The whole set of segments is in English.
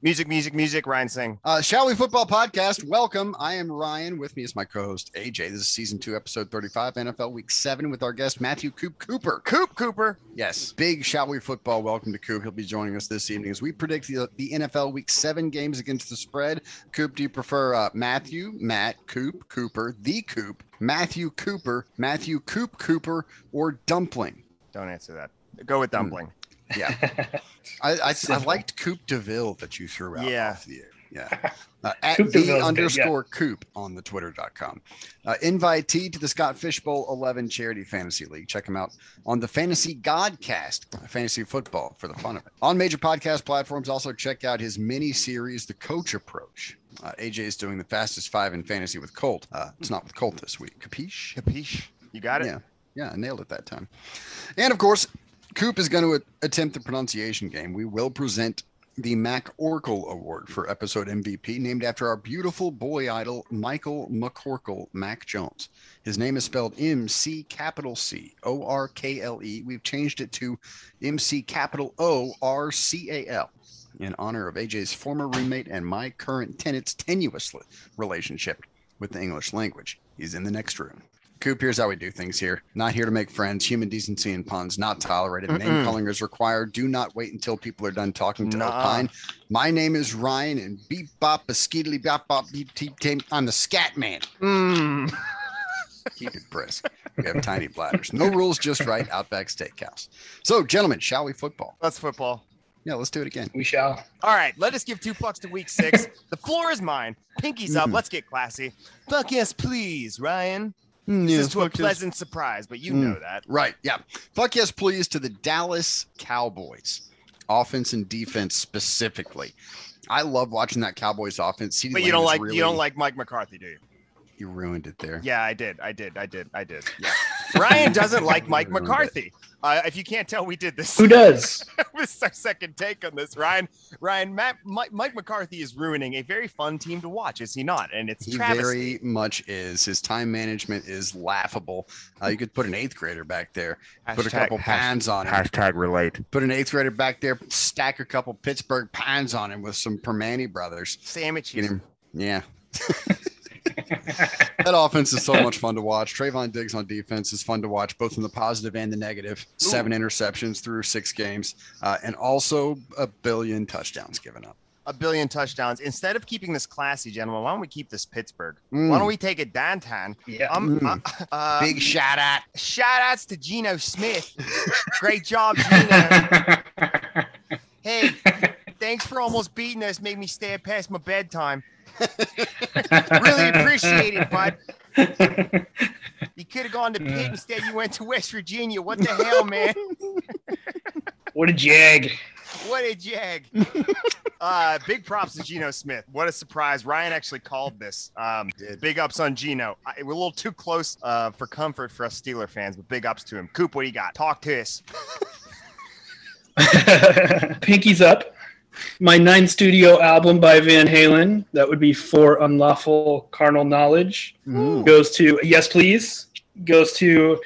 Music, music, music. Ryan sing. Uh, Shall We Football Podcast. Welcome. I am Ryan. With me is my co-host AJ. This is season two, episode 35, NFL Week Seven, with our guest Matthew Coop Cooper. Coop Cooper. Yes, big Shall We Football. Welcome to Coop. He'll be joining us this evening as we predict the, the NFL Week Seven games against the spread. Coop, do you prefer uh, Matthew, Matt, Coop, Cooper, the Coop, Matthew Cooper, Matthew Coop Cooper, or Dumpling? Don't answer that. Go with dumpling. Yeah, I, I, I liked Coop Deville that you threw out Yeah. off the air. Yeah. Uh, at Coop the DeVille's good, underscore coop on the twitter.com. Uh, invitee to the Scott Fishbowl 11 Charity Fantasy League. Check him out on the Fantasy Godcast, fantasy football for the fun of it. On major podcast platforms, also check out his mini series, The Coach Approach. Uh, AJ is doing the fastest five in fantasy with Colt. Uh, it's not with Colt this week. Capiche? Capiche? You got it? Yeah. Yeah, I nailed it that time. And of course, Coop is going to attempt the pronunciation game. We will present the McOrcal Award for episode MVP, named after our beautiful boy idol, Michael McCorkle Mac Jones. His name is spelled M C capital C O R K L E. We've changed it to M C capital O R C A L in honor of AJ's former roommate and my current tenant's tenuous relationship with the English language. He's in the next room. Coop, here's how we do things here. Not here to make friends. Human decency and puns not tolerated. Name Mm-mm. calling is required. Do not wait until people are done talking to Nuh-uh. opine. My name is Ryan, and beep bop, a skeedly bop bop, beep teep teep. I'm the scat man. Mm. Keep it brisk. We have tiny bladders. No rules, just right. Outback Steakhouse. So, gentlemen, shall we football? Let's football. Yeah, let's do it again. we shall. All right, let us give two fucks to week six. the floor is mine. Pinkies up. Mhm. Let's get classy. Fuck yes, please, Ryan. Mm, This yes, is to a fuck yes. pleasant surprise, but you Mm. know that. Right. Yeah. Fuck yes, please to the Dallas Cowboys, offense and defense specifically. I love watching that Cowboys offense. CeeDee But you don't like really- you don't like Mike McCarthy, do you? You ruined it there. Yeah, I did. I did. I did. I did. Yeah. Ryan doesn't like Mike McCarthy. Uh, if you can't tell, we did this. Who does? this is our second take on this. Ryan, Ryan, Matt, Mike, Mike McCarthy is ruining a very fun team to watch, is he not? And it's He travesty. very much is. His time management is laughable. Uh, you could put an eighth grader back there, put a couple hash- pans on him, Hashtag relate. put an eighth grader back there, stack a couple Pittsburgh pans on him with some Primanti brothers. Get Sandwiches. him. Yeah. that offense is so much fun to watch. Trevon Diggs on defense is fun to watch, both in the positive and the negative. Seven interceptions through six games, uh, and also a billion touchdowns given up. A billion touchdowns. Instead of keeping this classy, gentlemen, why don't we keep this Pittsburgh? Mm. Why don't we take it downtown? Yeah. Um, Mm. uh, uh, Big shout out. shout outs to Geno Smith. Great job, Geno. Hey, thanks for almost beating us. Made me stay up past my bedtime. Really appreciate it, bud. You could have gone to Pitt Yeah. instead. You went to West Virginia. What the hell, man? what a jag. What a jag. Uh, big props to Geno Smith. What a surprise. Ryan actually called this. Um, big ups on Geno. I, we're a little too close uh, for comfort for us Steeler fans, but big ups to him. Coop, what do you got? Talk to us. Pinkies up. My nine studio album by Van Halen. That would be for unlawful carnal knowledge. Ooh. Goes to yes, please. Goes to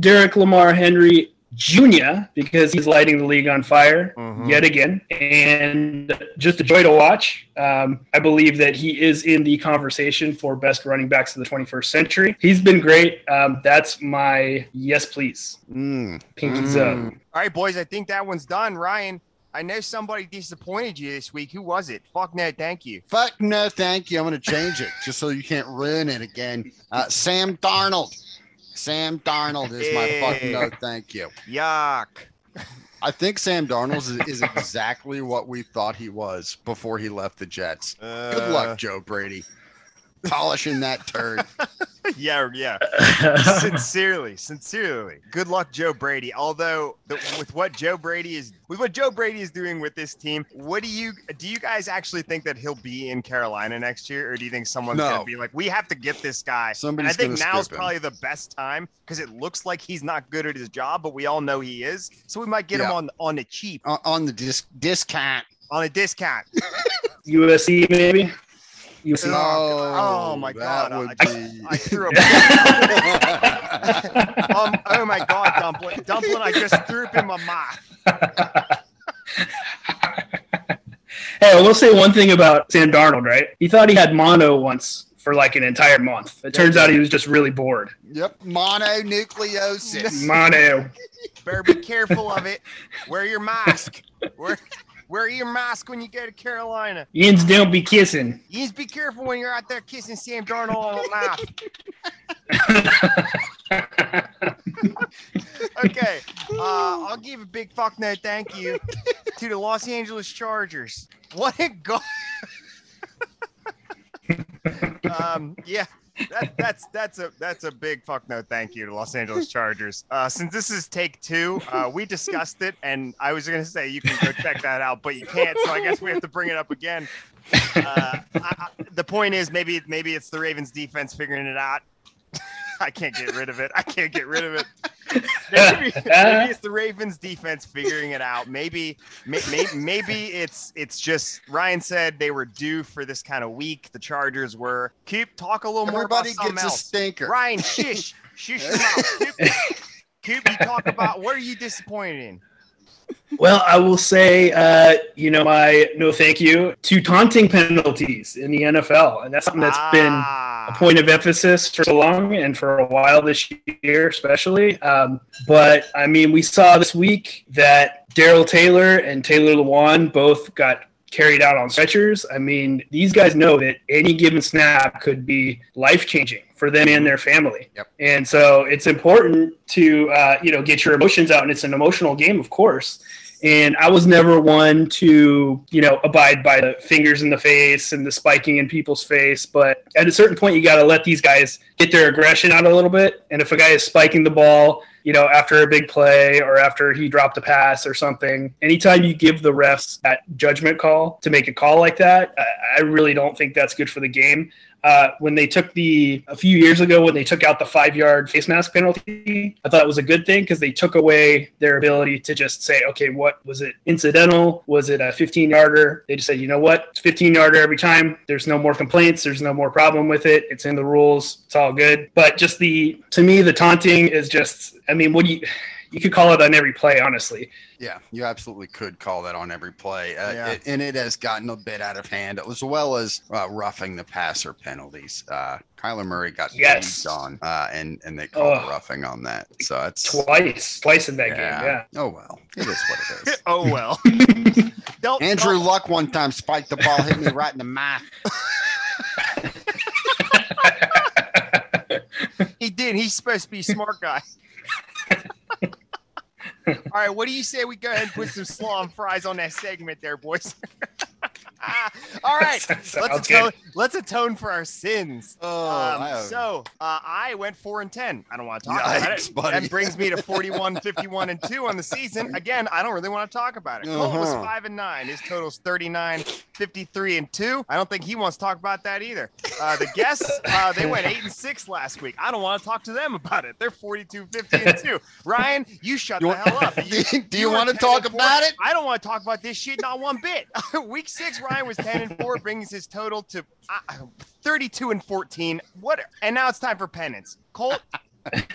Derrick Lamar Henry Jr. because he's lighting the league on fire Mhm. yet again, and just a joy to watch. Um, I believe that he is in the conversation for best running backs of the 21st century. He's been great. Um, that's my yes, please. Mm. Pinkies Mm. up. All right, boys. I think that one's done. Ryan, I know somebody disappointed you this week. Who was it? Fuck no, thank you. Fuck no, thank you. I'm going to change it just so you can't ruin it again. Uh, Sam Darnold. Sam Darnold is my fuck no, thank you. Yuck. I think Sam Darnold is, is exactly what we thought he was before he left the Jets. Good Uh, luck, Joe Brady. Polishing that turd. Yeah, yeah. sincerely, sincerely. Good luck, Joe Brady. Although the, with what Joe Brady is with what Joe Brady is doing with this team, what do you do? You guys actually think that he'll be in Carolina next year, or do you think someone's No. gonna be like, we have to get this guy? Somebody's and I think gonna now's skip him. probably the best time because it looks like he's not good at his job, but we all know he is. So we might get him on on the cheap, On- on the disc discount. on a discount. USC maybe. USC. Oh, my God, I- would I- be- I threw a um, oh my god, dumpling, dumpling! I just threw up in my mouth. Hey, I will say one thing about Sam Darnold, right? He thought he had mono once for like an entire month. It turns out he was just really bored. Yep, mononucleosis. Mono. Better be careful of it. Wear your mask. Wear, wear your mask when you go to Carolina. Yins don't be kissing. Just be careful when you're out there kissing Sam Darnold on the mouth. Okay, uh, I'll give a big fuck no thank you to the Los Angeles Chargers. What a go! um, yeah, that, that's that's a that's a big fuck no thank you to Los Angeles Chargers. Uh, since this is take two, uh, we discussed it, and I was gonna say you can go check that out, but you can't, so I guess we have to bring it up again. Uh, I, I, the point is, maybe maybe it's the Ravens defense figuring it out. I can't get rid of it. I can't get rid of it. Maybe, maybe it's the Ravens defense figuring it out. Maybe, may, may, maybe it's it's just Ryan said they were due for this kind of week. The Chargers were. Keep talk a little more Everybody about something gets a else. stinker. Ryan, shush, shush your mouth. Coop, Coop, you talk about what are you disappointed in? Well, I will say, uh, you know, my no thank you to taunting penalties in the NFL, and that's something that's been a Ah, point of emphasis for so long and for a while this year, especially. Um, but I mean, we saw this week that Darrell Taylor and Taylor Lewan both got carried out on stretchers. I mean, these guys know that any given snap could be life changing for them and their family. Yep. And so it's important to uh, you know get your emotions out, and it's an emotional game, of course. And I was never one to, you know, abide by the fingers in the face and the spiking in people's face. But at a certain point, you got to let these guys get their aggression out a little bit. And if a guy is spiking the ball, you know, after a big play or after he dropped a pass or something, anytime you give the refs that judgment call to make a call like that, I, I really don't think that's good for the game. Uh, when they took the a few years ago when they took out the five yard face mask penalty, I thought it was a good thing because they took away their ability to just say, okay, what was it incidental? Was it a 15 yarder? They just said, you know what, it's 15 yarder every time. There's no more complaints. There's no more problem with it. It's in the rules. It's all good. But just the to me, the taunting is just. I mean, what do you? You could call it on every play, honestly. Yeah, you absolutely could call that on every play, uh, Yeah. it- and it has gotten a bit out of hand, as well as uh, roughing the passer penalties. Uh, Kyler Murray got Yes. yes. on, uh, and and they called Ugh. roughing on that. So that's Twice, twice in that game. Yeah. Oh well, it is what it is. oh well. don't Andrew don't- Luck one time spiked the ball, hit me right in the mouth. He did. He's supposed to be a smart guy. All right, what do you say we go ahead and put some slaw and fries on that segment there, boys? All right, let's atone, good. let's atone for our sins. Oh, Um, I- so uh, I went four and ten. I don't want to talk about it. buddy. That brings me to 41, 51, and two on the season. Again, I don't really want to talk about it. Colt was Uh-huh. five and nine. His total's 39, 53, and two. I don't think he wants to talk about that either. Uh, the guests, uh, they went eight and six last week. I don't want to talk to them about it. They're 42, 50, and two. Ryan, you shut You the want- hell up. do you, do you were want to talk about it? I don't want to talk about this shit not one bit. Week six, Ryan was 10 and 4, brings his total to uh, 32 and 14. What? And now it's time for penance. Colt,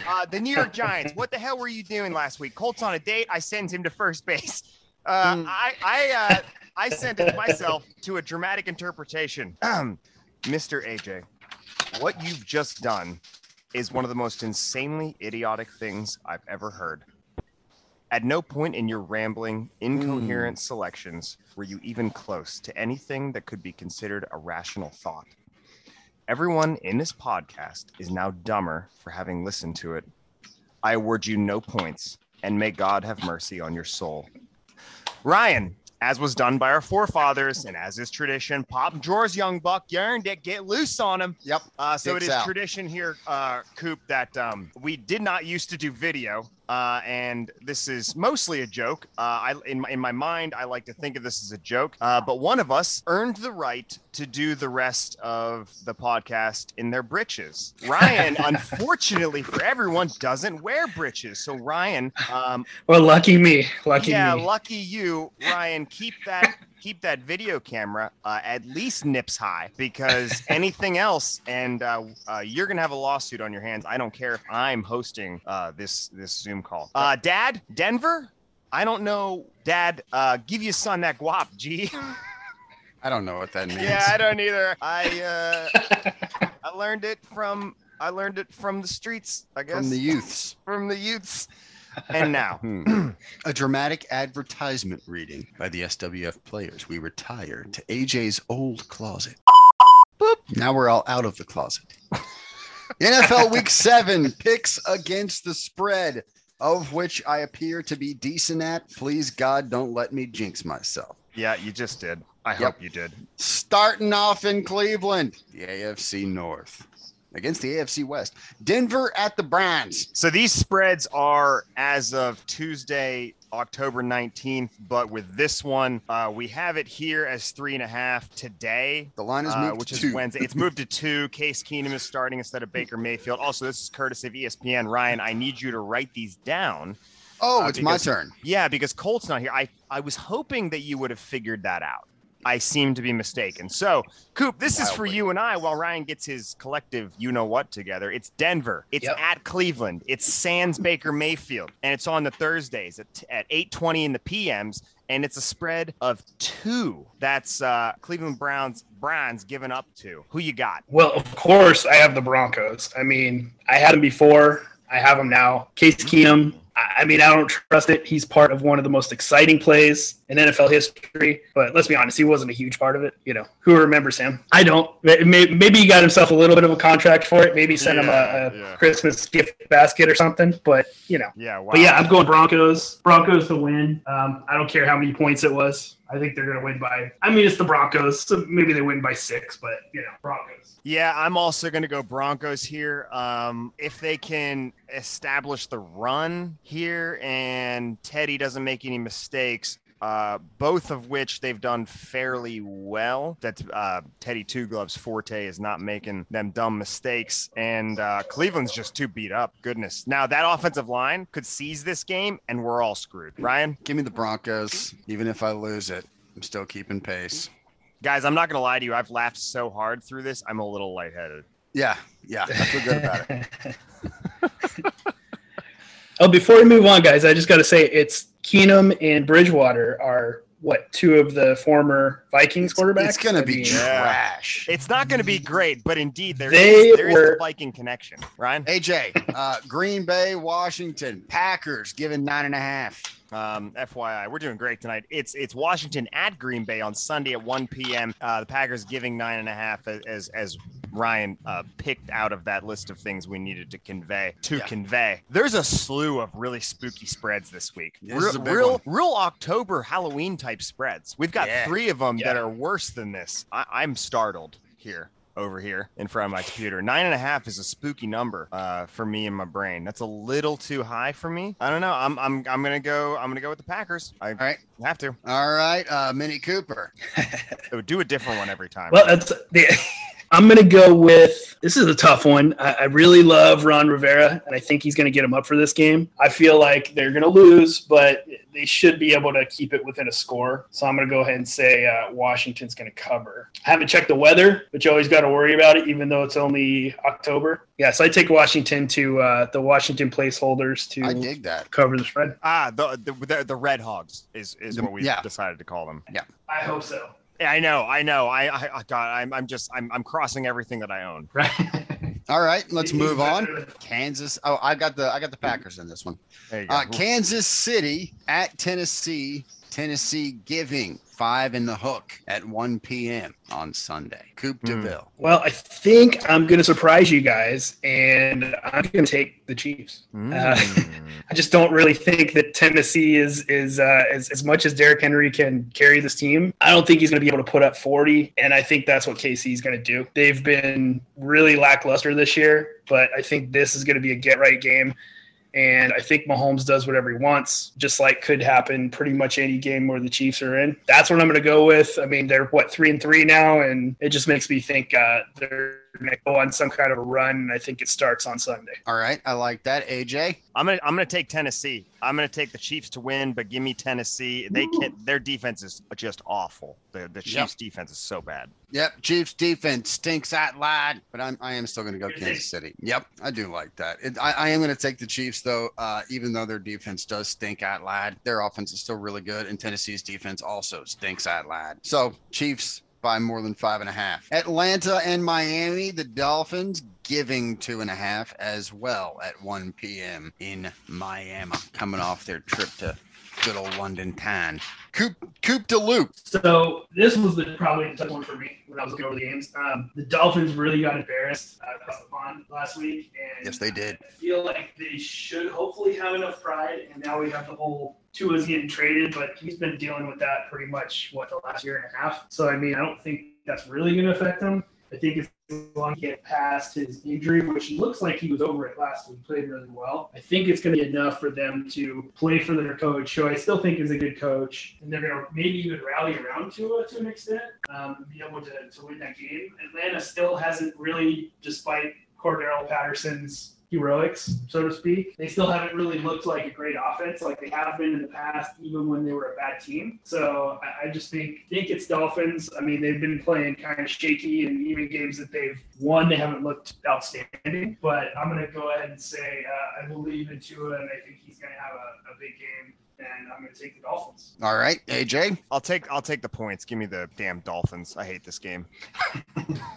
uh, the New York Giants. What the hell were you doing last week? Colt's on a date. I sent him to first base. Uh, Mm. I I uh, I sent it myself to a dramatic interpretation. Mr. AJ, what you've just done is one of the most insanely idiotic things I've ever heard. At no point in your rambling, incoherent selections were you even close to anything that could be considered a rational thought. Everyone in this podcast is now dumber for having listened to it. I award you no points, and may God have mercy on your soul. Ryan, as was done by our forefathers, and as is tradition, pop drawers, young buck, earned it. Get loose on him. Yep. Uh, so it Dicks is out. tradition here, uh, Coop, that um, we did not used to do video, uh, and this is mostly a joke. Uh, I, in, my, in my mind, I like to think of this as a joke, uh, but one of us earned the right to do the rest of the podcast in their britches. Ryan, unfortunately for everyone, doesn't wear britches. So Ryan, um, Well, lucky me. Lucky yeah, me. lucky you, Ryan. Keep that keep that video camera uh, at least nips high because anything else, and uh, uh, you're gonna have a lawsuit on your hands. I don't care if I'm hosting uh, this this Zoom call. Uh, Dad, Denver. I don't know, Dad. Uh, give your son that guap, G. I don't know what that means. Yeah, I don't either. I uh, I learned it from I learned it from the streets. I guess From the youths. from the youths. And now, Hmm. A dramatic advertisement reading by the SWF players. We retire to AJ's old closet. Boop. Now we're all out of the closet. NFL Week 7 picks against the spread, of which I appear to be decent at. Please, God, don't let me jinx myself. yeah, you just did. I Yep. hope you did. Starting off in Cleveland, the AFC North against the AFC West. Denver at the Browns. So these spreads are as of Tuesday, October 19th, but with this one, uh, we have it here as three and a half today. The line is uh, moved which to is two. Wednesday. It's moved to two. Case Keenum is starting instead of Baker Mayfield. Also, this is courtesy of ESPN. Ryan, I need you to write these down. Oh, uh, it's my turn. Yeah, because Colt's not here. I, I was hoping that you would have figured that out. I seem to be mistaken. So, Coop, this is for you and I while Ryan gets his collective you know what together. It's Denver. It's Yep. at Cleveland. It's Sans Baker Mayfield. And it's on the Thursdays at, at 8:20 in the PMs. And it's a spread of two. That's uh, Cleveland Browns Browns given up to. Who you got? Well, of course, I have the Broncos. I mean, I had them before. I have them now. Case Keenum. I I mean, I don't trust it. He's part of one of the most exciting plays in NFL history. But let's be honest, he wasn't a huge part of it. You know, who remembers him? I don't. May- may- Maybe he got himself a little bit of a contract for it. Maybe sent him a, a yeah. Christmas gift basket or something. But you know, Yeah, wow. but yeah, I'm going Broncos. Broncos to win. Um, I don't care how many points it was. I think they're going to win by. I mean, it's the Broncos, so maybe they win by six, but you know, Broncos. Yeah, I'm also going to go Broncos here. Um, if they can establish the run here and Teddy doesn't make any mistakes, uh, both of which they've done fairly well. That uh, Teddy Two Gloves forte is not making them dumb mistakes, and uh, Cleveland's just too beat up. Goodness. Now that offensive line could seize this game, and we're all screwed. Ryan, Give me the Broncos. Even if I lose it, I'm still keeping pace. guys, I'm not going to lie to you. I've laughed so hard through this. I'm a little lightheaded. Yeah, yeah, I feel good about it. oh, before we move on, guys, I just got to say it's Keenum and Bridgewater are what two of the former Vikings quarterbacks. It's gonna I be mean, trash. It's not going to be great, but indeed there They is there is were- the Viking connection. Ryan, AJ, uh, Green Bay, Washington, Packers given nine and a half. um, FYI, we're doing great tonight. It's it's Washington at Green Bay on Sunday at 1 p.m. Uh, the Packers giving nine and a half as as, as Ryan uh, picked out of that list of things we needed to convey to Yeah. convey. There's a slew of really spooky spreads this week. This real is a big real, one. real October Halloween type spreads. We've got Yeah. three of them that are worse than this. I, I'm startled here. Over here in front of my computer, nine and a half is a spooky number uh, for me and my brain. That's a little too high for me. I don't know. I'm I'm I'm gonna go. I'm gonna go with the Packers. I All right, have to. all right, uh, Minnie Cooper. It would do a different one every time. Well, that's the. I'm gonna go with this is a tough one. I, I really love Ron Rivera, and I think he's gonna get him up for this game. I feel like they're gonna lose, but they should be able to keep it within a score. So I'm gonna go ahead and say uh, Washington's gonna cover. I haven't checked the weather, but you always got to worry about it, even though it's only October. Yeah, so I take Washington to uh, the Washington placeholders to I dig that. cover the spread. ah, the the, the the Red Hogs is is The- what we yeah. decided to call them. Yeah. I hope so. Yeah, I know, I know. I, I, I God, I'm, I'm just, I'm, I'm crossing everything that I own. Right. All right, let's move on. Kansas. Oh, I got the I got the Packers in this one. There you go. Uh, Kansas City at Tennessee. Tennessee giving five in the hook at 1 p.m. on Sunday. Coupe Hmm. DeVille. Well, I think I'm going to surprise you guys, and I'm going to take the Chiefs. Mm. I just don't really think that Tennessee is is uh, as as much as Derrick Henry can carry this team. I don't think he's going to be able to put up 40, and I think that's what KC is going to do. They've been really lackluster this year, but I think this is going to be a get right game. And I think Mahomes does whatever he wants, just like could happen pretty much any game where the Chiefs are in. That's what I'm going to go with. I mean, they're what three and three now, and it just makes me think uh, they're going to go on some kind of a run. And I think it starts on Sunday. All right, I like that. AJ. I'm gonna, I'm gonna take Tennessee. I'm gonna take the Chiefs to win, but give me Tennessee. They can, their defense is just awful. The, the Yep. Chiefs' defense is so bad. Yep, Chiefs defense stinks out loud, but I'm I am still going to go Kansas City. Yep, I do like that. It, I, I am going to take the Chiefs though, uh, even though their defense does stink out loud. Their offense is still really good, and Tennessee's defense also stinks out loud. So Chiefs by more than five and a half. Atlanta and Miami, the Dolphins giving two and a half as well at 1 p.m. in Miami, coming off their trip to good old London town. Coop, Coop de Loop. So this was the, probably the tough one for me when I was looking over the games. Um, the Dolphins really got embarrassed uh, across the pond last week, and Yes, they did. I feel like they should hopefully have enough pride. And now we have the whole Tua's getting traded, but he's been dealing with that pretty much what the last year and a half. So I mean, I don't think that's really going to affect him. I think if long he get past his injury, which looks like he was over it last week, played really well. I think it's going to be enough for them to play for their coach, who I still think is a good coach, and they're going to maybe even rally around Tua to an extent, um, be able to, to win that game. Atlanta still hasn't really, despite Cordarrelle Patterson's heroics, so to speak. They still haven't really looked like a great offense like they have been in the past, even when they were a bad team. So I, I just think think it's Dolphins. I mean, they've been playing kind of shaky, and even games that they've won, they haven't looked outstanding. But I'm going to go ahead and say uh, I believe in Tua, and I think he's going to have a, a big game. And I'm going to take the Dolphins. All right, AJ. I'll take I'll take the points. Give me the damn Dolphins. I hate this game.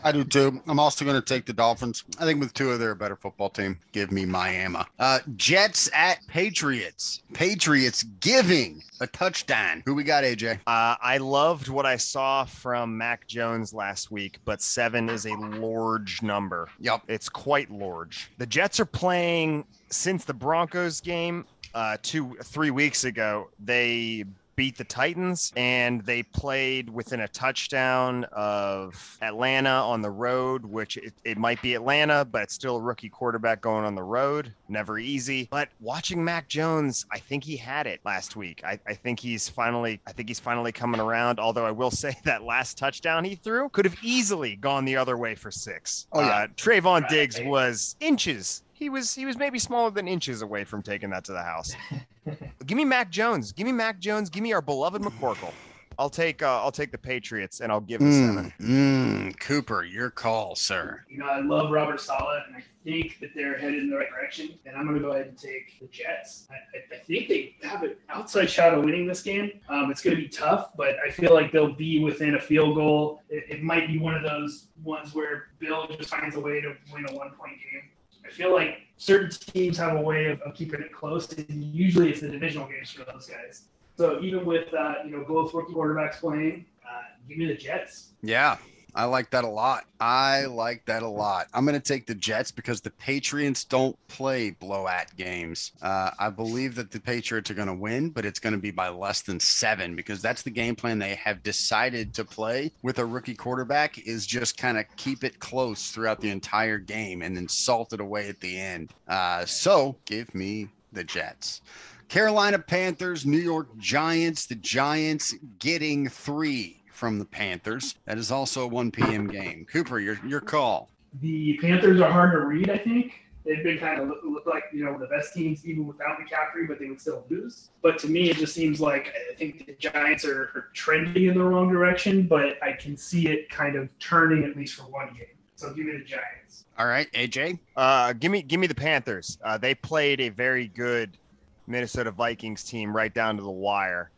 I do too. I'm also going to take the Dolphins. I think with two of their a better football team. Give me Miami. Uh, Jets at Patriots. Patriots giving a touchdown. Who we got, AJ? Uh, I loved what I saw from Mac Jones last week, but seven is a large number. Yep. It's quite large. The Jets are playing since the Broncos game uh, two, three weeks ago. They beat the Titans and they played within a touchdown of Atlanta on the road, which it, it might be Atlanta, but it's still a rookie quarterback going on the road. Never easy. But watching Mac Jones, I think he had it last week. I, I think he's finally, I think he's finally coming around. Although I will say that last touchdown he threw could have easily gone the other way for six. Oh, yeah. uh, Trevon Right. Diggs was inches. He was he was maybe smaller than inches away from taking that to the house. give me Mac Jones. Give me Mac Jones. Give me our beloved McCorkle. I'll take uh, I'll take the Patriots and I'll give the seven. Mm, mm, Cooper, your call, sir. You know, I love Robert Saleh, and I think that they're headed in the right direction. And I'm going to go ahead and take the Jets. I, I, I think they have an outside shot of winning this game. Um, it's going to be tough, but I feel like they'll be within a field goal. It, it might be one of those ones where Bill just finds a way to win a one point game. I feel like certain teams have a way of, of keeping it close, and usually it's the divisional games for those guys. So even with uh, you know both rookie quarterbacks playing, uh, give me the Jets. Yeah, I like that a lot. I like that a lot. I'm going to take the Jets because the Patriots don't play blowout games. Uh, I believe that the Patriots are going to win, but it's going to be by less than seven because that's the game plan they have decided to play with a rookie quarterback is just kind of keep it close throughout the entire game and then salt it away at the end. Uh, so give me the Jets. Carolina Panthers, New York Giants. The Giants getting three from the Panthers. That is also a 1 p.m. game. Cooper, your your call. The Panthers are hard to read. I think they've been kind of look, look like you know the best teams even without McCaffrey, but they would still lose. But to me, it just seems like I think the Giants are, are trending in the wrong direction, but I can see it kind of turning at least for one game. So give me the Giants. All right, AJ. Uh, give me give me the Panthers. Uh, they played a very good Minnesota Vikings team right down to the wire,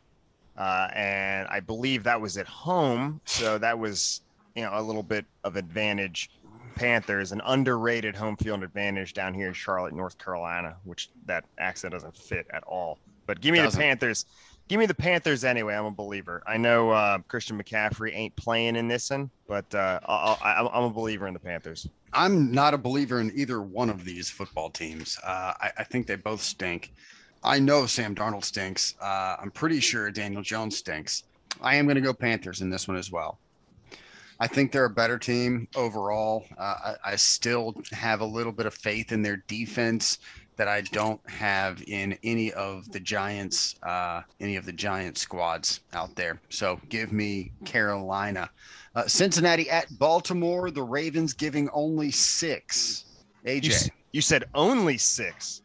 uh, and I believe that was at home, so that was you know a little bit of advantage. Panthers, an underrated home field advantage down here in Charlotte, North Carolina, which that accent doesn't fit at all. But give me Doesn't. the Panthers. Give me the Panthers anyway. I'm a believer. I know uh, Christian McCaffrey ain't playing in this one, but uh, I'll, I'll, I'm a believer in the Panthers. I'm not a believer in either one of these football teams. Uh, I, I think they both stink. I know Sam Darnold stinks. Uh, I'm pretty sure Daniel Jones stinks. I am going to go Panthers in this one as well. I think they're a better team overall. Uh, I, I still have a little bit of faith in their defense that I don't have in any of the Giants, uh, any of the Giant squads out there. So give me Carolina. Uh, Cincinnati at Baltimore. The Ravens giving only six. AJ. s- you said only six.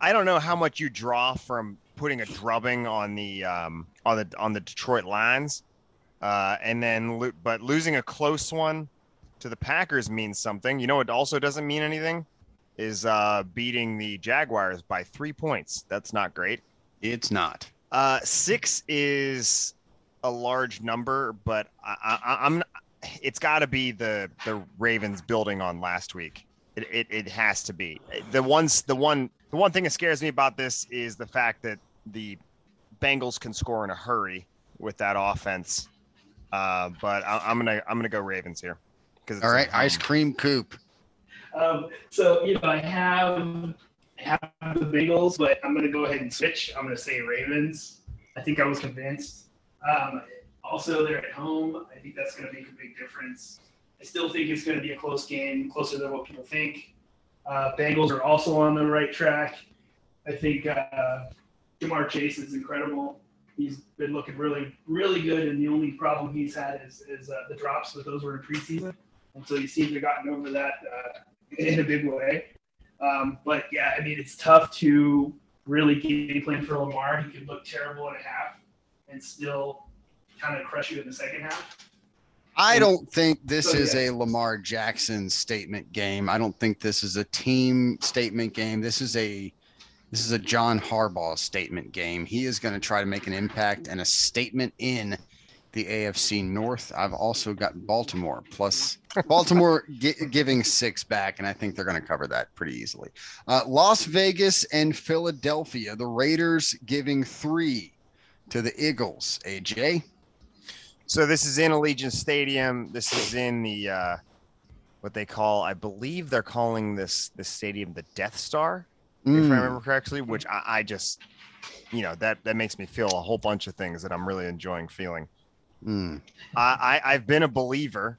I don't know how much you draw from putting a drubbing on the um, on the on the Detroit Lions, uh, and then lo- but losing a close one to the Packers means something. You know, it also doesn't mean anything. Is uh, beating the Jaguars by three points. That's not great. It's not. Uh, six is a large number, but I, I, I'm. It's got to be the the Ravens building on last week. It, it, it has to be the ones the one the one thing that scares me about this is the fact that the Bengals can score in a hurry with that offense. Uh, but I, am gonna I'm gonna go Ravens here. Because all right, ice cream coop. Um, so you know I have I have the Bengals, but I'm gonna go ahead and switch. I'm gonna say Ravens. I think I was convinced. Um, also, they're at home. I think that's gonna make a big difference. I still think it's gonna be a close game, closer than what people think. Uh, Bengals are also on the right track. I think uh, Ja'Marr Chase is incredible. He's been looking really, really good, and the only problem he's had is, is uh, the drops, but those were in preseason, and so he seems to have gotten over that uh, in a big way. Um, but yeah, I mean, it's tough to really game plan for Lamar. He could look terrible in a half and still kind of crush you in the second half. I don't think this so, is yeah. a Lamar Jackson statement game. I don't think this is a team statement game. This is a this is a John Harbaugh statement game. He is going to try to make an impact and a statement in the AFC North. I've also got Baltimore plus Baltimore giving six back, and I think they're going to cover that pretty easily. Uh, Las Vegas and Philadelphia, the Raiders giving three to the Eagles. AJ. So this is in Allegiant Stadium. This is in the uh, what they call, I believe they're calling this this stadium the Death Star, mm. if I mm. remember correctly. Which I, I, just, you know, that that makes me feel a whole bunch of things that I'm really enjoying feeling. Mm. I, I I've been a believer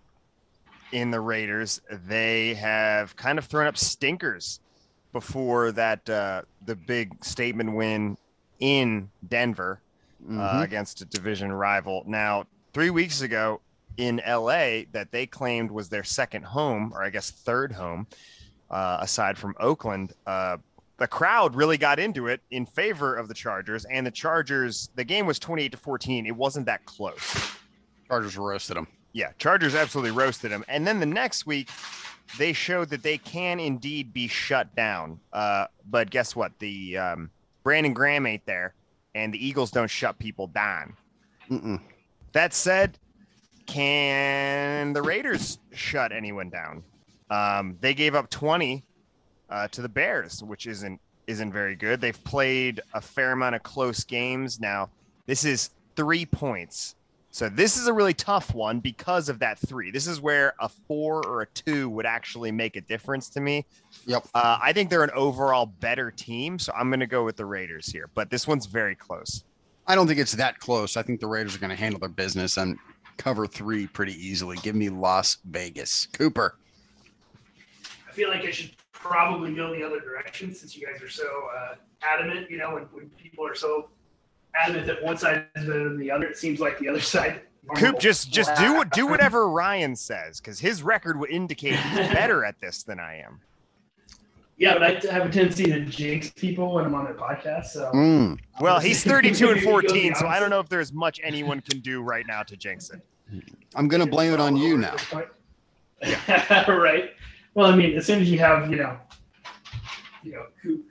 in the Raiders. They have kind of thrown up stinkers before that uh, the big statement win in Denver uh, mm-hmm. uh, against a division rival. Now three weeks ago in LA that they claimed was their second home, or I guess third home, uh, aside from Oakland. Uh, the crowd really got into it in favor of the Chargers, and the Chargers. The game was twenty-eight to fourteen. It wasn't that close. Chargers roasted them. Yeah, Chargers absolutely roasted them. And then the next week, they showed that they can indeed be shut down. Uh, but guess what? The um, Brandon Graham ain't there, and the Eagles don't shut people down. Mm-mm. That said, can the Raiders shut anyone down? Um, they gave up 20 uh, to the Bears, which isn't isn't very good. They've played a fair amount of close games. Now, this is three points. So this is a really tough one because of that three. This is where a four or a two would actually make a difference to me. Yep. Uh, I think they're an overall better team, so I'm going to go with the Raiders here. But this one's very close. I don't think it's that close. I think the Raiders are going to handle their business and cover three pretty easily. Give me Las Vegas. Cooper. I feel like I should probably go the other direction since you guys are so uh, adamant. You know, when, when people are so adamant that one side is better than the other, it seems like the other side. Coop, just just do do whatever Ryan says because his record would indicate he's better at this than I am. Yeah, but I have a tendency to jinx people when I'm on their podcast. So, mm. well, he's 32 and 14, so I don't know if there's much anyone can do right now to jinx it. I'm gonna blame it on you now. Yeah. right. Well, I mean, as soon as you have, you know, you know, Coop,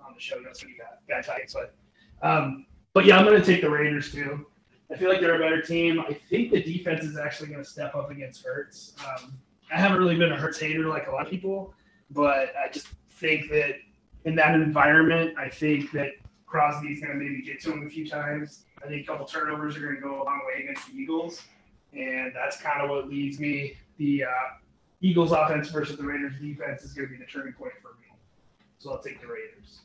on the show, that's when you got bad tidings. But, um, but yeah, I'm gonna take the Raiders too. I feel like they're a better team. I think the defense is actually going to step up against Hurts. Um, I haven't really been a Hurts hater like a lot of people, but I just think that in that environment, I think that Crosby's going to maybe get to him a few times. I think a couple turnovers are going to go a long way against the Eagles, and that's kind of what leads me. The uh, Eagles' offense versus the Raiders' defense is going to be the turning point for me. So I'll take the Raiders.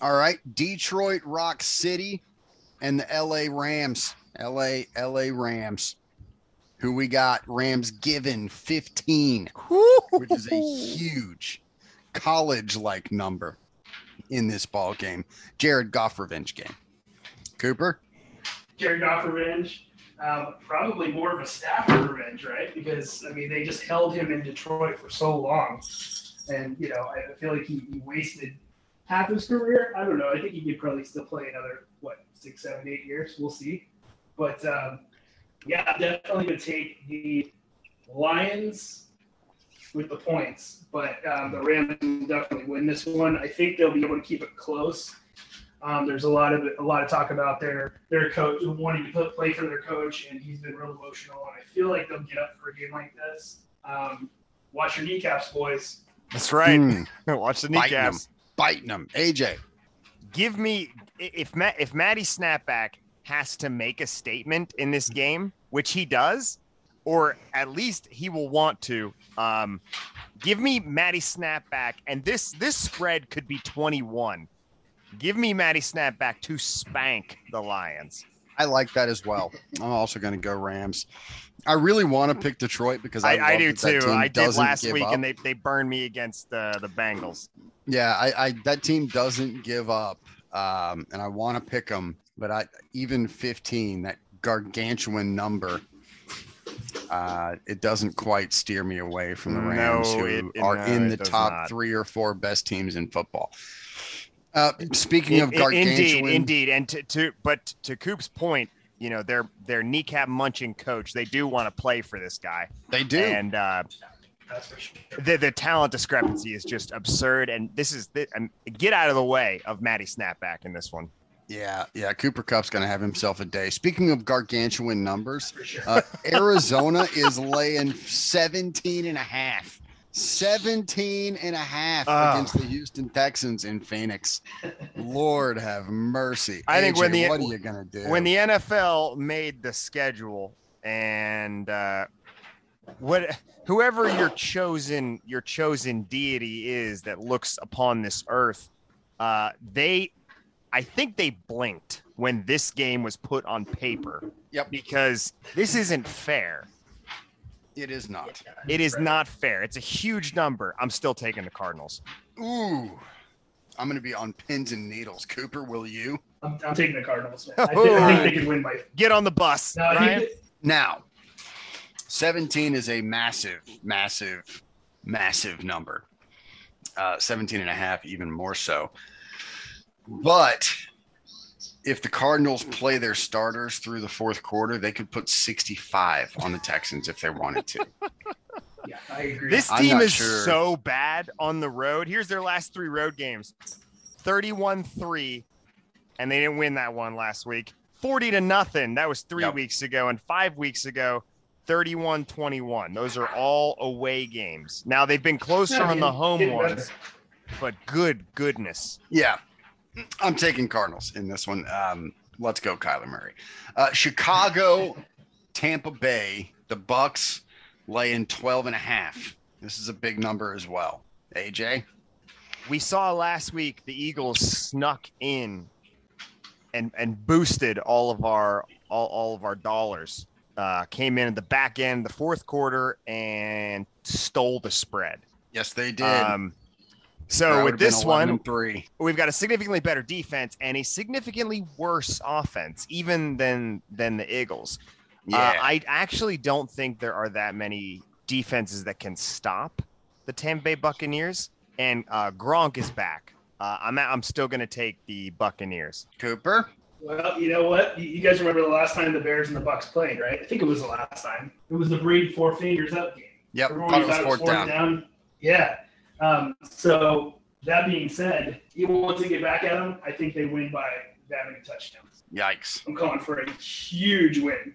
All right, Detroit Rock City and the LA Rams. LA LA Rams who we got Rams given 15, which is a huge college like number in this ball game. Jared Goff revenge game. Cooper? Jared Goff revenge. Um, probably more of a Stafford revenge, right? Because I mean, they just held him in Detroit for so long, and you know, I feel like he, he wasted half his career. I don't know. I think he could probably still play another what six, seven, eight years. We'll see. But um, yeah, definitely going to take the Lions with the points, but um, the Rams will definitely win this one. I think they'll be able to keep it close. Um, there's a lot of a lot of talk about their their coach wanting to play for their coach, and he's been real emotional. And I feel like they'll get up for a game like this. Um, watch your kneecaps, boys. That's right. Hmm, Watch the kneecaps. biting them. AJ. Give me if Matt if Matty Snapback has to make a statement in this game, which he does, or at least he will want to. Um, give me Matty Snapback, and this this spread could be 21. Give me Matty Snapback to spank the Lions. I like that as well. I'm also going to go Rams. I really want to pick Detroit because I, I, I do too. I did last week, up. and they, they burned me against uh, the Bengals. Yeah, I, I that team doesn't give up, um, and I want to pick them, but I even 15, that gargantuan number, uh, it doesn't quite steer me away from the Rams, No, who it- it- are no, in the top not. three or four best teams in football. Uh, speaking of gargantuan, indeed, indeed, and to, to but to Coop's point, you know, their their kneecap munching coach, they do want to play for this guy, they do. and uh, That's for sure. the the talent discrepancy is just absurd. And this is the, um, get out of the way of Matty Snapback in this one. Yeah, yeah. Cooper Kupp's going to have himself a day. Speaking of gargantuan numbers, Uh, Arizona is laying 17 and a half. 17 and a half Ah. against the Houston Texans in Phoenix. Lord have mercy. I think when the- what are you going to do? When the NFL made the schedule, and uh, what whoever your chosen your chosen deity is that looks upon this earth, uh, they, I think they blinked when this game was put on paper. Yep. Because this isn't fair. it is not. It is not fair. It's a huge number. I'm still taking the Cardinals. Ooh. I'm going to be on pins and needles. Cooper, will you? I'm, I'm taking the Cardinals. Man. I, think, I think they could win by. Get on the bus, No, Ryan. think Now, 17 is a massive, massive, massive number. Uh, 17 and a half, even more so. But if the Cardinals play their starters through the fourth quarter, they could put 65 on the Texans if they wanted to. yeah, I agree. This I'm team is sure. so bad on the road. Here's their last three road games 31 3, and they didn't win that one last week. 40 to nothing. That was three Yep. weeks ago. And five weeks ago, 31 21. Those are all away games. Now they've been closer Yeah, on the home getting better. ones, but good goodness. Yeah, I'm taking Cardinals in this one. Um, let's go, Kyler Murray. Uh, Chicago, Tampa Bay, the Bucks laying 12 and a half. This is a big number as well. AJ? we saw last week the Eagles snuck in and and boosted all of our all, all of our dollars. Uh, came in at the back end, the fourth quarter, and stole the spread. Yes, they did. Um, so would've with this one, three. we've got a significantly better defense and a significantly worse offense, even than than the Eagles. Yeah, Uh, I actually don't think there are that many defenses that can stop the Tampa Bay Buccaneers. And uh, Gronk is back. Uh, I'm I'm still going to take the Buccaneers. Cooper. Well, you know what? You- You guys remember the last time the Bears and the Bucks played, right? I think it was the last time. It was the Brady four fingers up game. Yep, Everyone thought was thought fourth down. Yeah. Um, so that being said, even once they get back at them, I think they win by that many touchdowns. Yikes. I'm calling for a huge win.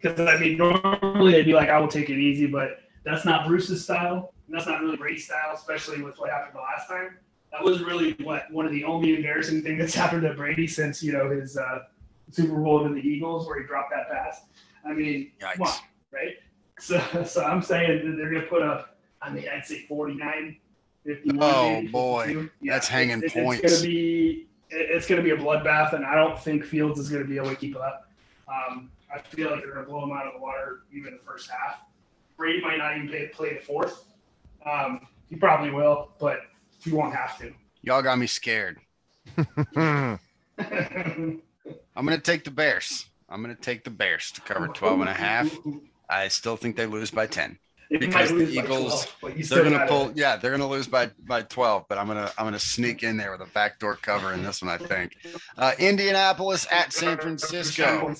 Because I mean, normally they'd be like, "I will take it easy," but that's not Bruce's style. And that's not really Brady's style, especially with what happened the last time. That was really what one of the only embarrassing things that's happened to Brady since you know his uh, Super Bowl with the Eagles, where he dropped that pass. I mean, come on, right? So, so I'm saying that they're going to put up. I mean, I'd say 49, 51. Oh, boy. 52. That's hanging it's, points. It's going to be it's going to be a bloodbath, and I don't think Fields is going to be able to keep it up. Um, I feel like they're going to blow him out of the water even the first half. Brady might not even play, play the fourth. Um, he probably will, but he won't have to. Y'all got me scared. I'm going to take the Bears. I'm going to take the Bears to cover 12 and a half. I still think they lose by 10. They Because the Eagles, 12, They're gonna gotta- pull. Yeah, they're gonna lose by by 12. But I'm gonna I'm gonna sneak in there with a backdoor cover in this one. I think. Uh, Indianapolis at San Francisco.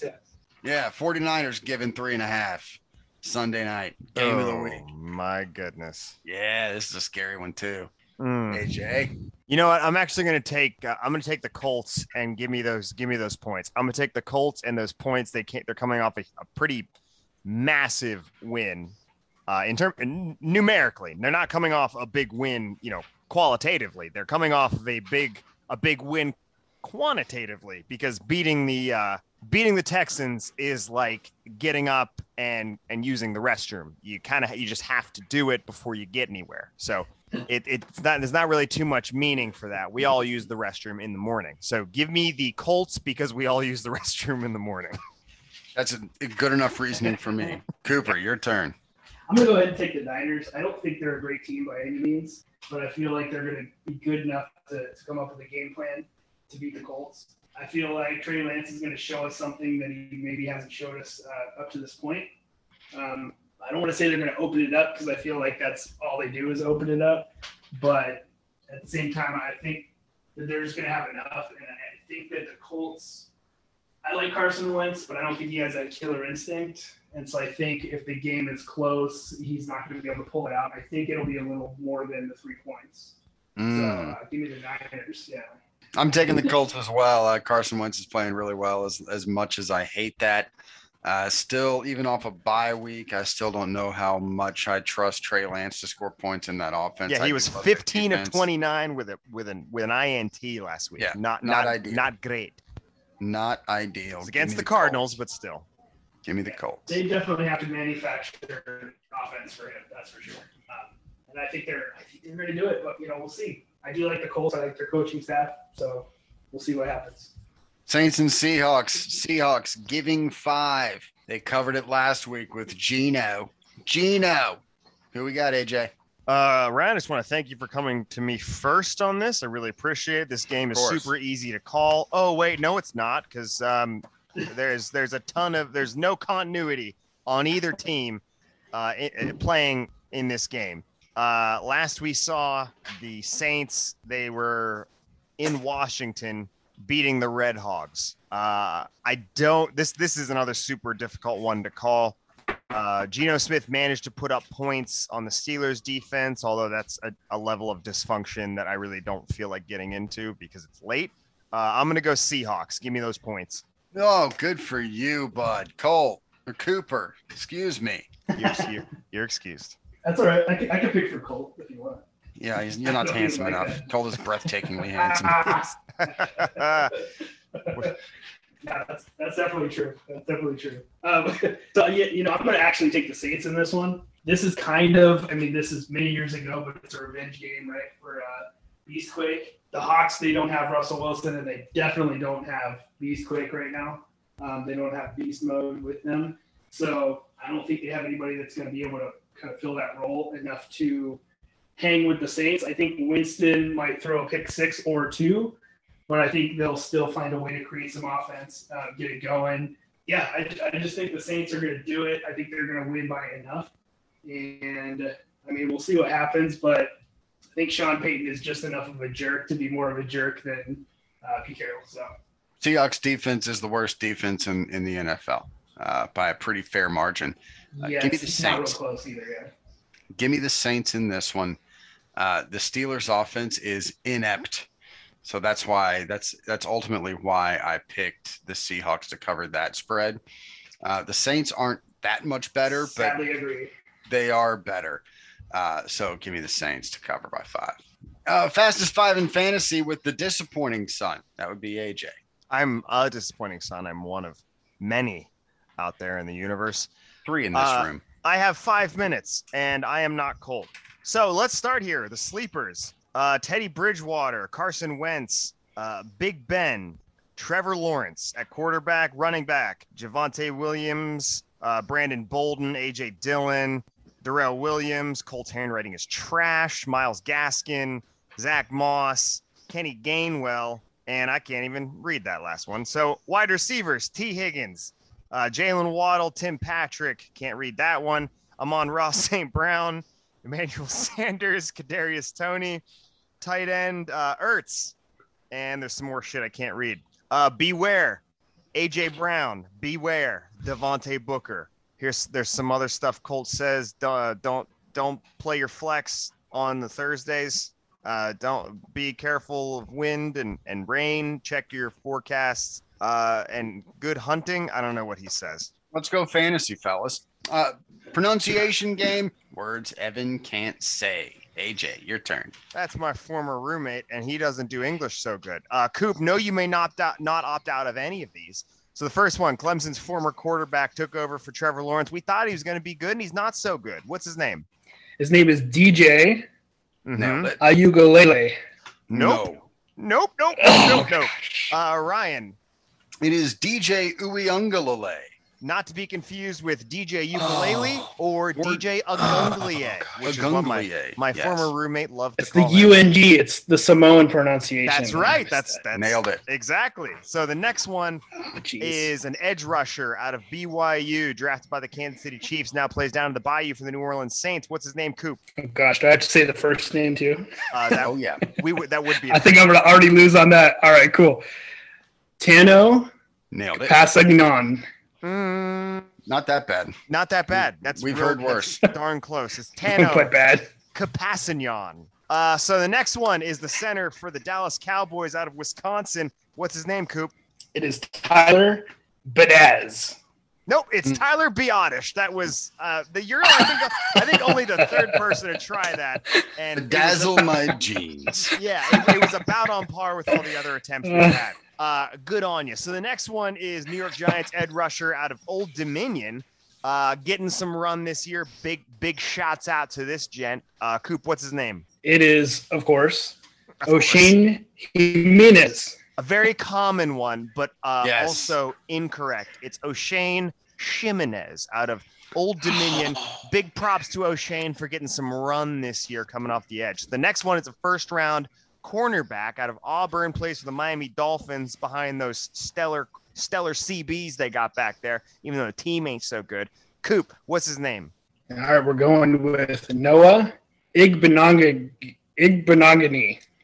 Yeah, 49ers given three and a half. Sunday night game of the Oh, week. My goodness. Yeah, this is a scary one too. Mm. AJ. You know what? I'm actually going to take. Uh, I'm going to take the Colts and give me those. Give me those points. I'm going to take the Colts and those points. They can't. They're coming off a, a pretty massive win. Uh, in term n- numerically, they're not coming off a big win. You know, qualitatively, they're coming off of a big a big win quantitatively because beating the uh, beating the Texans is like getting up and and using the restroom. You kind of you just have to do it before you get anywhere. So it, it's not there's not really too much meaning for that. We all use the restroom in the morning. So give me the Colts because we all use the restroom in the morning. That's a, a good enough reasoning for me. Cooper, your turn. I'm gonna go ahead and take the Niners. I don't think they're a great team by any means, but I feel like they're gonna be good enough to, to come up with a game plan to beat the Colts. I feel like Trey Lance is gonna show us something that he maybe hasn't showed us uh, up to this point. Um, I don't want to say they're gonna open it up because I feel like that's all they do is open it up, but at the same time, I think that they're just gonna have enough, and I think that the Colts. I like Carson Wentz, but I don't think he has that killer instinct. And so I think if the game is close, he's not going to be able to pull it out. I think it'll be a little more than the three points. Mm. So uh, give me the Niners. Yeah. I'm taking the Colts as well. Uh, Carson Wentz is playing really well. As as much as I hate that, uh, still even off a bye week, I still don't know how much I trust Trey Lance to score points in that offense. Yeah, I he do was 15 of 29 with a with an with an INT last week. Yeah, not not not ideal. not great. Not ideal. It's against me the Cardinals, Colts. but still. Give me the Colts. They definitely have to manufacture offense for him. That's for sure. Um, and I think they're I think they're going to do it, but you know we'll see. I do like the Colts. I like their coaching staff. So we'll see what happens. Saints and Seahawks. Seahawks giving five. They covered it last week with Geno. Geno. Who we got, AJ? Uh, Ryan, I just want to thank you for coming to me first on this. I really appreciate it. This game is super easy to call. Oh wait, no, it's not because um, there's there's a ton of there's no continuity on either team uh, playing in this game. Uh, last we saw the Saints, they were in Washington beating the Red Hogs. Uh, I don't. This this is another super difficult one to call. Uh, Geno Smith managed to put up points on the Steelers defense, although that's a, a level of dysfunction that I really don't feel like getting into because it's late. Uh, I'm going to go Seahawks. Give me those points. Oh, good for you, bud. Cole or Cooper. Excuse me. You're, you're, you're excused. That's all right. I can, I can pick for Cole if you want. Yeah, he's, you're not Don't handsome like enough. that. Cole is breathtakingly handsome. yeah, that's, that's definitely true. That's definitely true. Um, so yeah, you know, I'm going to actually take the Saints in this one. This is kind of, I mean, this is many years ago, but it's a revenge game, right? For uh, Beastquake. The Hawks, they don't have Russell Wilson, and they definitely don't have Beastquake right now. Um, they don't have Beast Mode with them, so I don't think they have anybody that's going to be able to kind of fill that role enough to hang with the Saints. I think Winston might throw a pick six or two, but I think they'll still find a way to create some offense, uh, get it going. Yeah, I, I just think the Saints are going to do it. I think they're going to win by enough. And I mean, we'll see what happens, but I think Sean Payton is just enough of a jerk to be more of a jerk than uh, Pete Carroll. So Seahawks defense is the worst defense in, in the NFL uh, by a pretty fair margin. Uh, yes, give me the it's not real Saints. close either. Yeah. Give me the Saints in this one. Uh, the Steelers offense is inept. So that's why that's that's ultimately why I picked the Seahawks to cover that spread. Uh, the Saints aren't that much better, but agree. they are better. Uh, so give me the Saints to cover by five. Uh, fastest five in fantasy with the disappointing son. That would be AJ. I'm a disappointing son. I'm one of many out there in the universe. Three in this Uh, room. I have five minutes and I am not cold. So let's start here. The sleepers uh, Teddy Bridgewater, Carson Wentz, uh, Big Ben, Trevor Lawrence at quarterback, running back, Javonte Williams, uh, Brandon Bolden, AJ Dillon, Darrell Williams, Colt's handwriting is trash, Myles Gaskin, Zach Moss, Kenny Gainwell, and I can't even read that last one. So wide receivers, Tee Higgins, uh, Jaylen Waddle, Tim Patrick, can't read that one. Amon Ross St. Brown, Emmanuel Sanders, Kadarius Toney, tight end uh, Ertz, and there's some more shit I can't read. Uh, beware, AJ Brown. Beware, Devontae Booker. Here's there's some other stuff. Colt says uh, don't don't play your flex on the Thursdays. Uh, don't be careful of wind and, and rain. Check your forecasts. Uh, and good hunting. I don't know what he says. Let's go fantasy, fellas. Uh, pronunciation game. Words Evan can't say. AJ, your turn. That's my former roommate, and he doesn't do English so good. Uh, Coop, no, you may not opt not opt out of any of these. So the first one, Clemson's former quarterback took over for Trevor Lawrence. We thought he was going to be good, and he's not so good. What's his name? His name is DJ Mhm. Nailed it. Ayugalele. Nope. Nope. Nope. Oh, Nope. Nope. Uh, Ryan, It is DJ Uiungalale. Not to be confused with DJ Ukulele or Or- DJ Agunglier, which is what my, my yes. former roommate loved to It's the call him. UNG. It's the Samoan pronunciation. That's right. That's that's Nailed it. Exactly. So the next one Oh, is an edge rusher out of BYU, drafted by the Kansas City Chiefs. Now plays down in the Bayou for the New Orleans Saints. What's his name? Coop. Oh, gosh, do I have to say the first name too? Uh, that Oh yeah. we would that would be. I think I'm gonna already lose on that. All right, cool. Tano Nailed it. Pasagnon. Mm, Not that bad. not that bad. That's We've real- heard worse. Darn close. It's Quite Tano bad. Capassignon. Uh, so the next one is the center for the Dallas Cowboys out of Wisconsin. What's his name, Coop? It is Tyler Badaz. Nope, it's Mm. Tyler Biadasz. That was uh, the you're I think I think only the third person to try that, and Dazzle my jeans. Yeah, it, it was about on par with all the other attempts we had. Uh, good on you. So the next one is New York Giants Ed Rusher out of Old Dominion, uh, getting some run this year. Big big shots out to this gent. Uh, Coop, what's his name? It is, of course, Of course. Oshane Jimenez. A very common one, but uh, Yes. also incorrect. It's Oshane Ximines out of Old Dominion. Big props to Oshane for getting some run this year coming off the edge. The next one is a first round cornerback out of Auburn, plays for the Miami Dolphins behind those stellar stellar CBs they got back there, even though the team ain't so good. Coop, what's his name? All right, we're going with Noah Igbenanga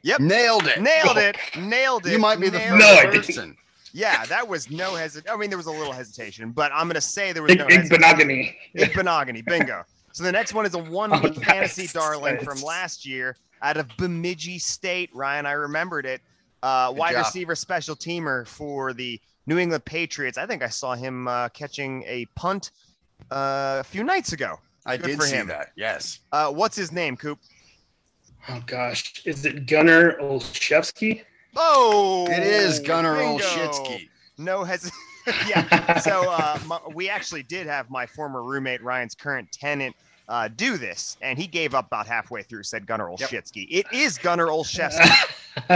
Yep. Nailed it. Nailed it. Nailed it. You might be the first No, I person. Yeah, that was no hesitation. I mean, there was a little hesitation, but I'm gonna say there was Ig- no hesitation. Igbenagani. Igbenogany, bingo. So the next one is a one week nice, fantasy darling nice. from last year out of Bemidji State. Ryan, I remembered it. Uh, wide job. receiver, special teamer for the New England Patriots. I think I saw him uh, catching a punt uh, a few nights ago. I Good did for see him. that. Yes. Uh, what's his name, Coop? Oh gosh, is it Gunnar Olszewski? Oh, It is Gunnar bingo. Olszewski. No hesitation. yeah. So uh, my, we actually did have my former roommate Ryan's current tenant uh, do this, and he gave up about halfway through. Said Gunnar Yep. It is Gunnar Olszewski.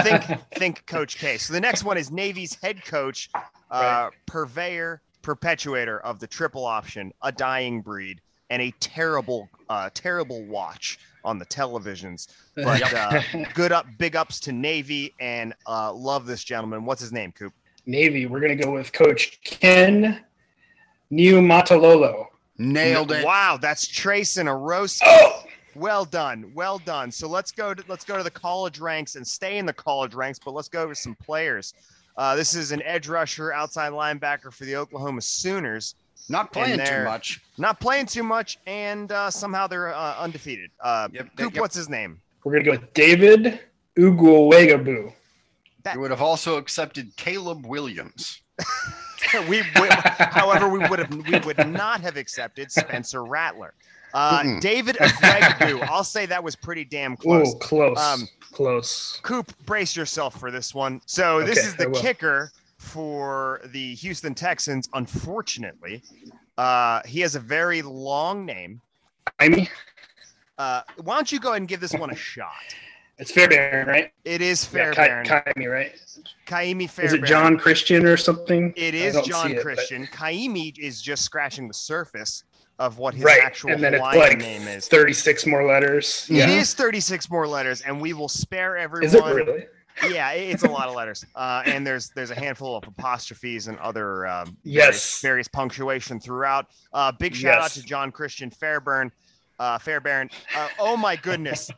think, think, Coach K. So the next one is Navy's head coach, uh, purveyor, perpetuator of the triple option, a dying breed, and a terrible, uh, terrible watch on the televisions. But uh, good up, big ups to Navy, and uh, love this gentleman. What's his name, Coop? Navy, we're gonna go with Coach Ken Niumatalolo. Nailed it. Wow, that's Trace in a roast. Oh, Well done, well done. So let's go to let's go to the college ranks and stay in the college ranks, but let's go over some players. Uh, this is an edge rusher, outside linebacker for the Oklahoma Sooners. Not playing too much. Not playing too much, and uh, somehow they're uh, undefeated. Uh, Yep, Coop, yep. what's his name? we're gonna go with David Uguawegabu. You would have also accepted Caleb Williams. we, we however we would have we would not have accepted Spencer Rattler. Uh. David Agregbu. I'll say that was pretty damn close. Oh, close. Um, close. Coop, brace yourself for this one. So this Okay, is the kicker for the Houston Texans. Unfortunately, uh, he has a very long name. I mean, Uh, why don't you go ahead and give this one a shot? It's Fairbairn, right? It is Yeah, Fairbairn, Ka- Kaimi, right? Kaimi Is it John Christian or something? It is John it, but- Christian. Kaimi is just scratching the surface of what his right, actual and then it's like name is. 36 more letters. It Yeah. is 36 more letters, and we will spare everyone. Is it really? yeah, it's a lot of letters, uh, and there's there's a handful of apostrophes and other um, Yes. various, various punctuation throughout. Uh, big shout out to John Christian Fairburn, uh, Fairbairn. Uh, oh my goodness,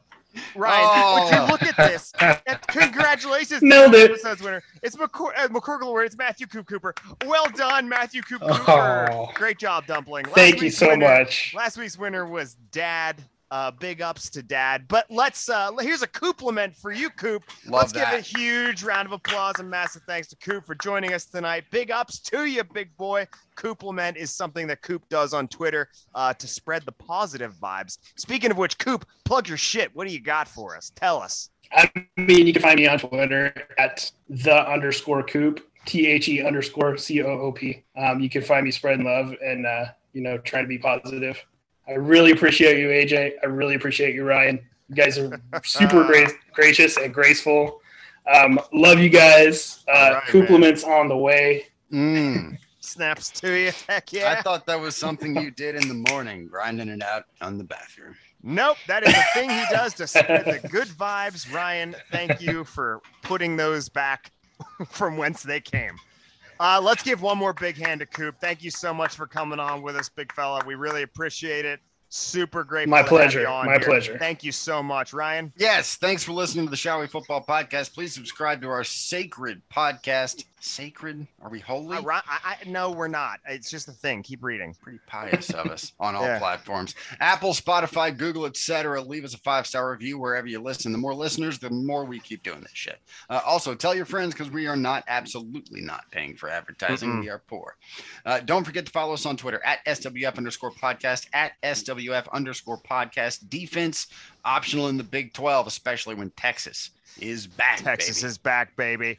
Ryan, would you Oh. look at this? Congratulations, to Nailed it. episode's winner. It's McCor- uh, McOrcal Award. It's Matthew Coop Cooper. Well done, Matthew Coop Cooper. Oh. Great job, Dumpling. Last Thank you so winner- much. Last week's winner was Dad Uh, big ups to dad. But let's uh here's a compliment for you, Coop. Love let's that. give a huge round of applause and massive thanks to Coop for joining us tonight. Big ups to you, big boy. Compliment is something that Coop does on Twitter uh, to spread the positive vibes. Speaking of which, Coop, plug your shit. What do you got for us? Tell us. I mean, you can find me on Twitter at the underscore coop, T H E underscore C O O P. Um, you can find me spreading love and, uh, you know, trying to be positive. I really appreciate you, AJ. I really appreciate you, Ryan. You guys are super gra- gracious and graceful. Um, love you guys. Uh, All right, compliments on the way. Mm. Snaps to you. Heck yeah. I thought that was something you did in the morning, grinding it out on the bathroom. Nope, that is a thing he does to spread the good vibes. Ryan, thank you for putting those back from whence they came. Uh, let's give one more big hand to Coop. Thank you so much for coming on with us, big fella. We really appreciate it. Super great. My pleasure. My pleasure. Thank you so much, Ryan. Yes, thanks for listening to the Shall We Football Podcast. Please subscribe to our sacred podcast. Sacred? Are we holy? I, I, no, we're not. It's just a thing. Keep reading. Pretty pious of us on all Yeah. platforms. Apple, Spotify, Google, etc. Leave us a five star review wherever you listen. The more listeners, the more we keep doing this shit. Uh, also, tell your friends because we are not absolutely not paying for advertising. Mm-mm. We are poor. Uh, don't forget to follow us on Twitter at SWF underscore podcast, at SWF underscore podcast. Defense optional in the Big 12, especially when Texas is back. Texas baby. is back, baby.